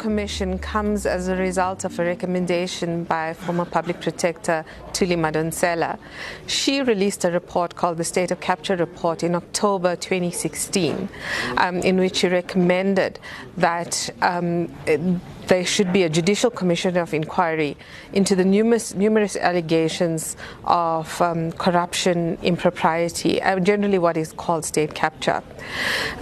Commission comes as a result of a recommendation by former Public Protector Thuli Madonsela. She released a report called the State of Capture Report in October 2016, um, in which she recommended that um, there should be a judicial commission of inquiry into the numerous, numerous allegations of um, corruption, impropriety, and generally what is called state capture.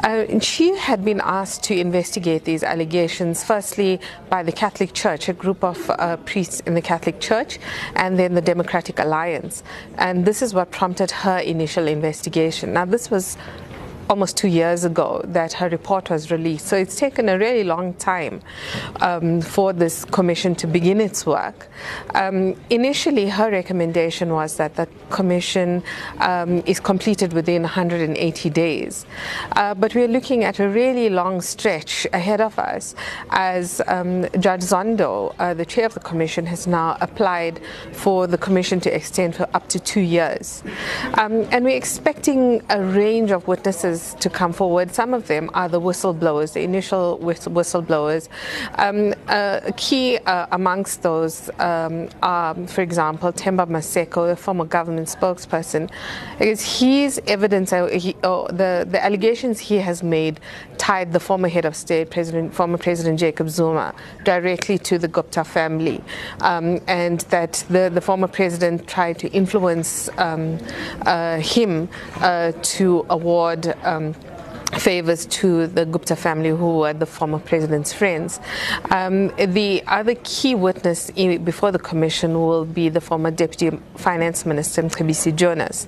Uh, she had been asked to investigate these allegations, firstly by the Catholic Church, a group of uh, priests in the Catholic Church, and then the Democratic Alliance. And this is what prompted her initial investigation. Now, this was almost two years ago that her report was released. So it's taken a really long time um, for this commission to begin its work. Um, initially, her recommendation was that the commission um, is completed within 180 days. Uh, but we're looking at a really long stretch ahead of us as um, Judge Zondo, uh, the chair of the commission, has now applied for the commission to extend for up to two years. Um, and we're expecting a range of witnesses to come forward. Some of them are the whistleblowers, the initial whistleblowers. Um, uh, key uh, amongst those um, are, for example, Themba Maseko, the former government spokesperson, because his evidence, uh, he, oh, the, the allegations he has made tied the former head of state, President, former President Jacob Zuma, directly to the Gupta family, um, and that the, the former president tried to influence um, uh, him uh, to award um, favors to the Gupta family, who were the former president's friends. Um, the other key witness before the commission will be the former deputy finance minister, Mcebisi Jonas.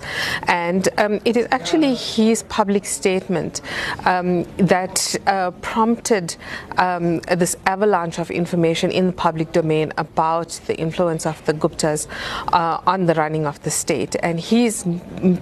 And um, it is actually his public statement um, that uh, prompted um, this avalanche of information in the public domain about the influence of the Guptas uh, on the running of the state. And his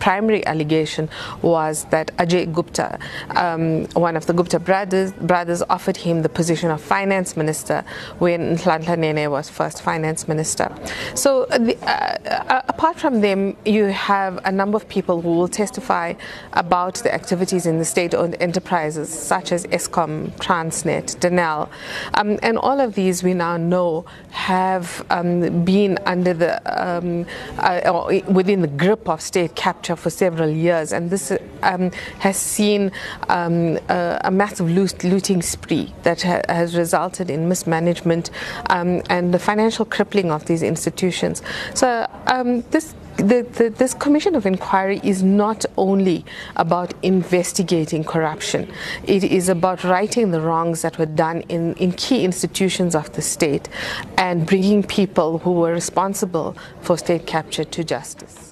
primary allegation was that Ajay Gupta um, one of the Gupta brothers, brothers offered him the position of finance minister when Nhlanhla Nene was first finance minister. So, uh, the, uh, uh, apart from them, you have a number of people who will testify about the activities in the state owned enterprises such as Eskom, Transnet, Denel. Um, and all of these we now know have um, been under the um, uh, within the grip of state capture for several years, and this um, has seen um, a, a, massive looting spree that ha- has resulted in mismanagement um, and the financial crippling of these institutions. So um, this the, the, this commission of inquiry is not only about investigating corruption, it is about righting the wrongs that were done in, in key institutions of the state and bringing people who were responsible for state capture to justice.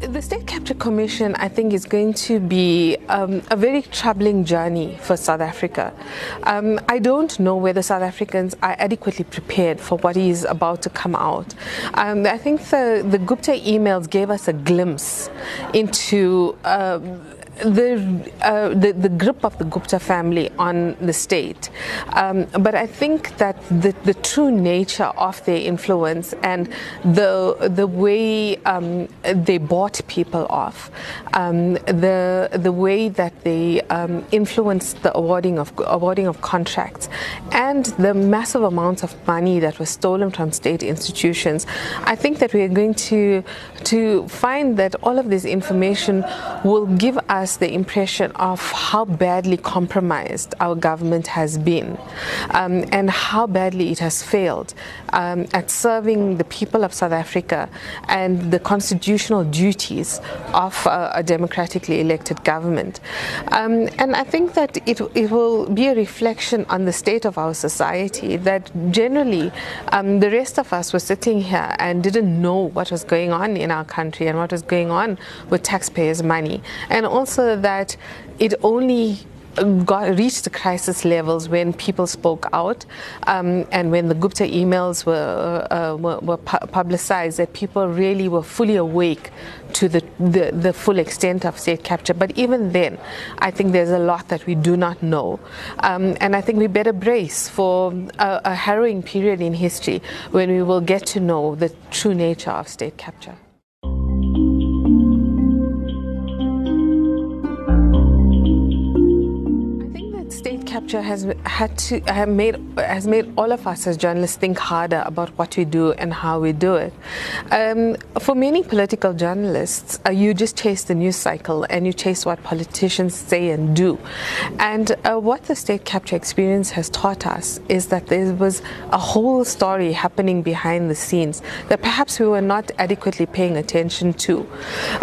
The State Capture Commission, I think, is going to be um, a very troubling journey for South Africa. Um, I don't know whether South Africans are adequately prepared for what is about to come out. Um, I think the, the Gupta emails gave us a glimpse into. Uh, the, uh, the, the grip of the Gupta family on the state. Um, but I think that the, the true nature of their influence and the the way um, they bought people off, um, the the way that they um, influenced the awarding of awarding of contracts, and the massive amounts of money that was stolen from state institutions. I think that we are going to to find that all of this information will give us us the impression of how badly compromised our government has been um, and how badly it has failed um, at serving the people of South Africa and the constitutional duties of a democratically elected government. Um, and I think that it, it will be a reflection on the state of our society that generally um, the rest of us were sitting here and didn't know what was going on in our country and what was going on with taxpayers' money. And also that it only got reached the crisis levels when people spoke out um, and when the Gupta emails were, uh, were, were pu- publicized that people really were fully awake to the, the, the, full extent of state capture. But even then, I think there's a lot that we do not know. Um, and I think we better brace for a, a harrowing period in history when we will get to know the true nature of state capture. Has had to have made has made all of us as journalists think harder about what we do and how we do it. Um, for many political journalists, uh, you just chase the news cycle and you chase what politicians say and do. And uh, what the state capture experience has taught us is that there was a whole story happening behind the scenes that perhaps we were not adequately paying attention to,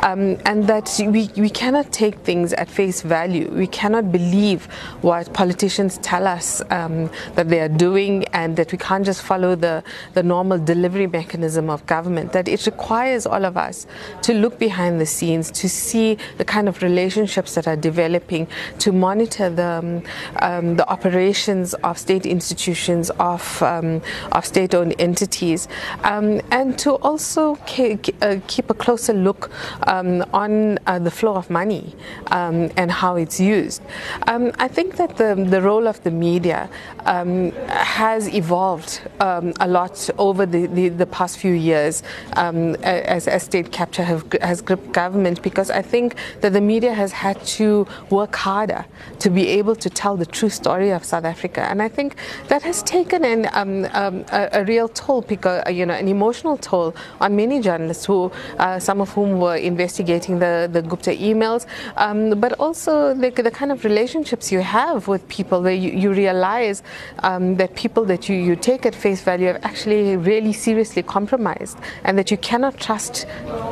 um, and that we we cannot take things at face value. We cannot believe what politicians tell us um, that they are doing and that we can't just follow the, the normal delivery mechanism of government, that it requires all of us to look behind the scenes, to see the kind of relationships that are developing, to monitor the, um, um the operations of state institutions, of, um, of state owned entities, um, and to also ke- uh, keep a closer look um, on uh, the flow of money and how it's used. I think that the, the role of the media um, has evolved um, a lot over the, the, the past few years um, as, as, state capture have, has gripped government because I think that the media has had to work harder to be able to tell the true story of South Africa. And I think that has taken an, um, um, a, a, real toll, because, you know, an emotional toll on many journalists who, uh, some of whom were investigating the, the Gupta emails, um, but also the, the kind of relationships you have with people where you, you realize um, that people that you, you take at face value have actually really seriously compromised and that you cannot trust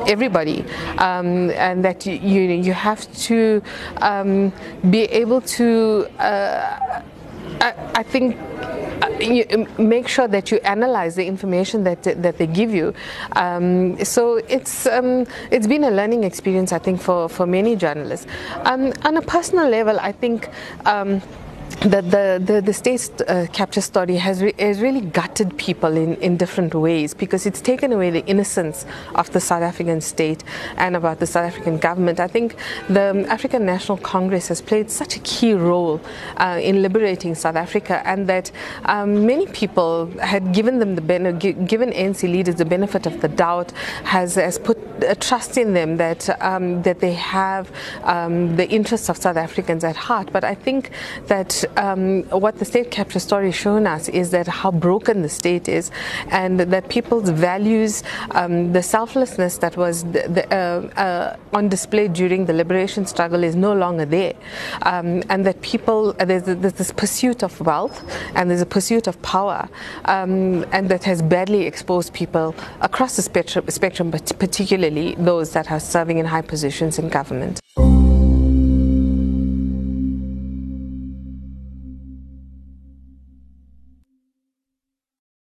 everybody um, and that you, you, you have to um, be able to uh, I, I, think uh, you make sure that you analyze the information that that they give you. Um, so it's um, it's been a learning experience, I think, for for many journalists. Um, on a personal level, I think um, the, the, the, the state uh, capture story has, re- has really gutted people in, in different ways because it's taken away the innocence of the South African state and about the South African government. I think the African National Congress has played such a key role uh, in liberating South Africa, and that um, many people had given them the ben- given ANC leaders the benefit of the doubt, has, has put a trust in them that um, that they have um, the interests of South Africans at heart. But I think that um, what the state capture story has shown us is that how broken the state is, and that people's values, um, the selflessness that was the, the, uh, uh, on display during the liberation struggle is no longer there, um, and that people uh, there's, there's, this pursuit of wealth and there's a pursuit of power, um, and that has badly exposed people across the spectrum, spectrum, but particularly those that are serving in high positions in government.